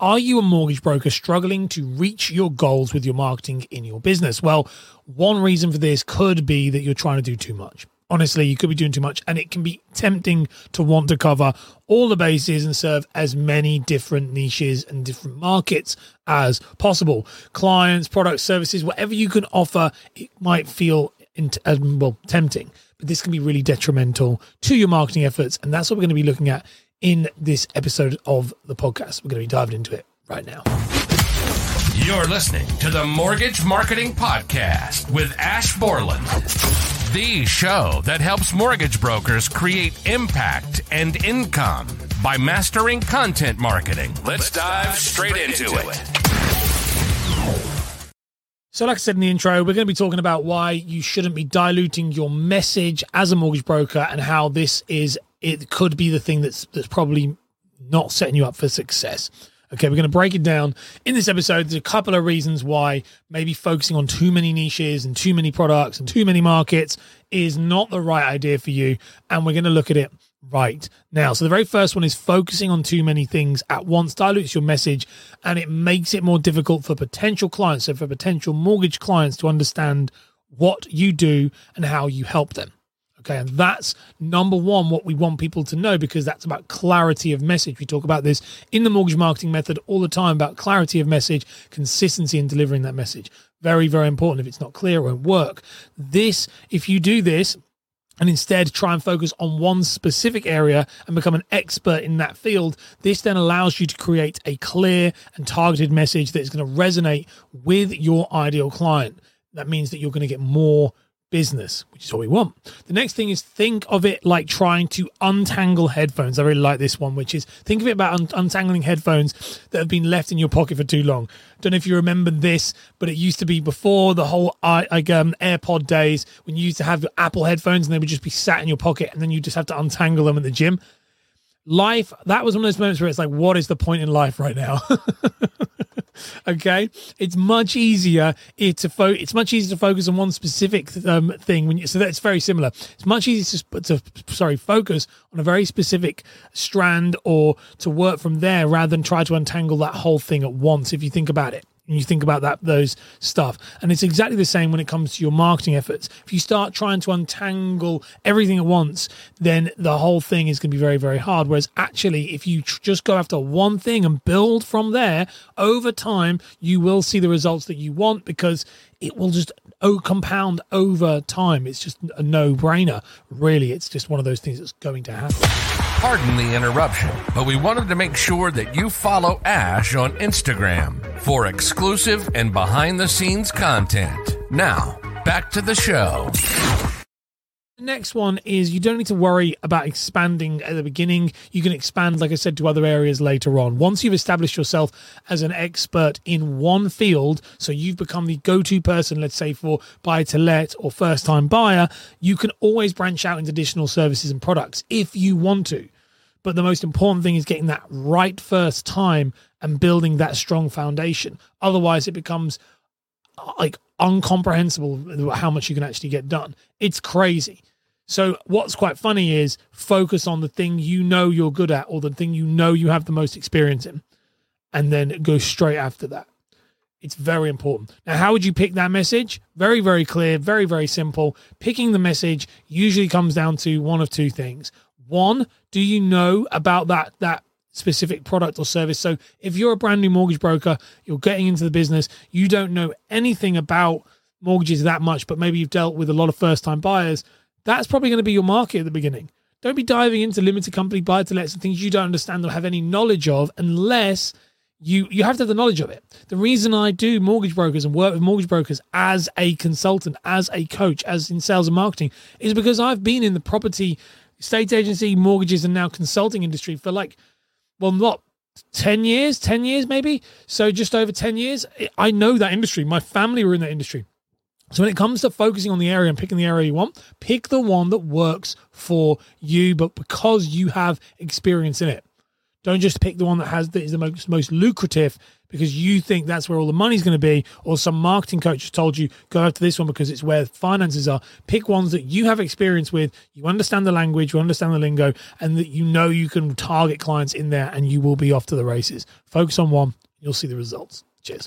Are you a mortgage broker struggling to reach your goals with your marketing in your business? Well, one reason for this could be that you're trying to do too much. Honestly, you could be doing too much, and it can be tempting to want to cover all the bases and serve as many different niches and different markets as possible. Clients, products, services, whatever you can offer, it might feel um, well tempting, but this can be really detrimental to your marketing efforts, and that's what we're going to be looking at in this episode of the podcast. We're going to be diving into it right now. You're listening to the Mortgage Marketing Podcast with Ash Borland, the show that helps mortgage brokers create impact and income by mastering content marketing. Let's dive straight into it. So, like I said in the intro, we're going to be talking about why you shouldn't be diluting your message as a mortgage broker and how this is it could be the thing that's that's probably not setting you up for success. Okay, we're going to break it down in this episode. There's a couple of reasons why maybe focusing on too many niches and too many products and too many markets is not the right idea for you. And we're going to look at it right now. So, the very first one is focusing on too many things at once dilutes your message and it makes it more difficult for potential clients, so for potential mortgage clients to understand what you do and how you help them. Okay, and that's number one, what we want people to know because that's about clarity of message. We talk about this in the mortgage marketing method all the time about clarity of message, consistency in delivering that message. Very, very important. If it's not clear, it won't work. This, if you do this, and instead try and focus on one specific area and become an expert in that field, this then allows you to create a clear and targeted message that is going to resonate with your ideal client. That means that you're going to get more business, which is what we want. The next thing is think of it like trying to untangle headphones. I really like this one, which is think of it about un- untangling headphones that have been left in your pocket for too long. Don't know if you remember this, but it used to be before the whole I, like um, AirPod days when you used to have your Apple headphones and they would just be sat in your pocket and then you just have to untangle them at the gym. Life, that was one of those moments where it's like, what is the point in life right now? okay? It's much easier to fo- it's much easier to focus on one specific um, thing when you, so that's very similar. It's much easier to, to sorry focus on a very specific strand or to work from there rather than try to untangle that whole thing at once if you think about it and you think about that those stuff. And it's exactly the same when it comes to your marketing efforts. If you start trying to untangle everything at once then the whole thing is going to be very very hard. Whereas actually if you tr- just go after one thing and build from there over time you will see the results that you want because it will just oh, compound over time. It's just a no-brainer really. It's just one of those things that's going to happen Pardon the interruption, but we wanted to make sure that you follow Ash on Instagram for exclusive and behind the scenes content. Now, back to the show. Next one is you don't need to worry about expanding at the beginning. You can expand, like I said, to other areas later on. Once you've established yourself as an expert in one field, so you've become the go to person, let's say for buy to let or first time buyer, you can always branch out into additional services and products if you want to. But the most important thing is getting that right first time and building that strong foundation. Otherwise, it becomes uh, like uncomprehensible how much you can actually get done. It's crazy. So, what's quite funny is focus on the thing you know you're good at or the thing you know you have the most experience in, and then go straight after that. It's very important. Now, how would you pick that message? Very, very clear, very, very simple. Picking the message usually comes down to one of two things. One, do you know about that that specific product or service? So if you're a brand new mortgage broker, you're getting into the business, you don't know anything about mortgages that much, but maybe you've dealt with a lot of first time buyers, that's probably going to be your market at the beginning. Don't be diving into limited company buy to lets and things you don't understand or have any knowledge of unless you you have to have the knowledge of it. The reason I do mortgage brokers and work with mortgage brokers as a consultant, as a coach, as in sales and marketing is because I've been in the property estate agency, mortgages, and now consulting industry for like, well, not 10 years, 10 years maybe. So just over 10 years. I know that industry. My family were in that industry. So when it comes to focusing on the area and picking the area you want, pick the one that works for you, but because you have experience in it. Don't just pick the one that has that is the most most lucrative because you think that's where all the money's going to be, or some marketing coach has told you go after this one because it's where finances are. Pick ones that you have experience with, you understand the language, you understand the lingo, and that you know you can target clients in there, and you will be off to the races. Focus on one, you'll see the results. Cheers.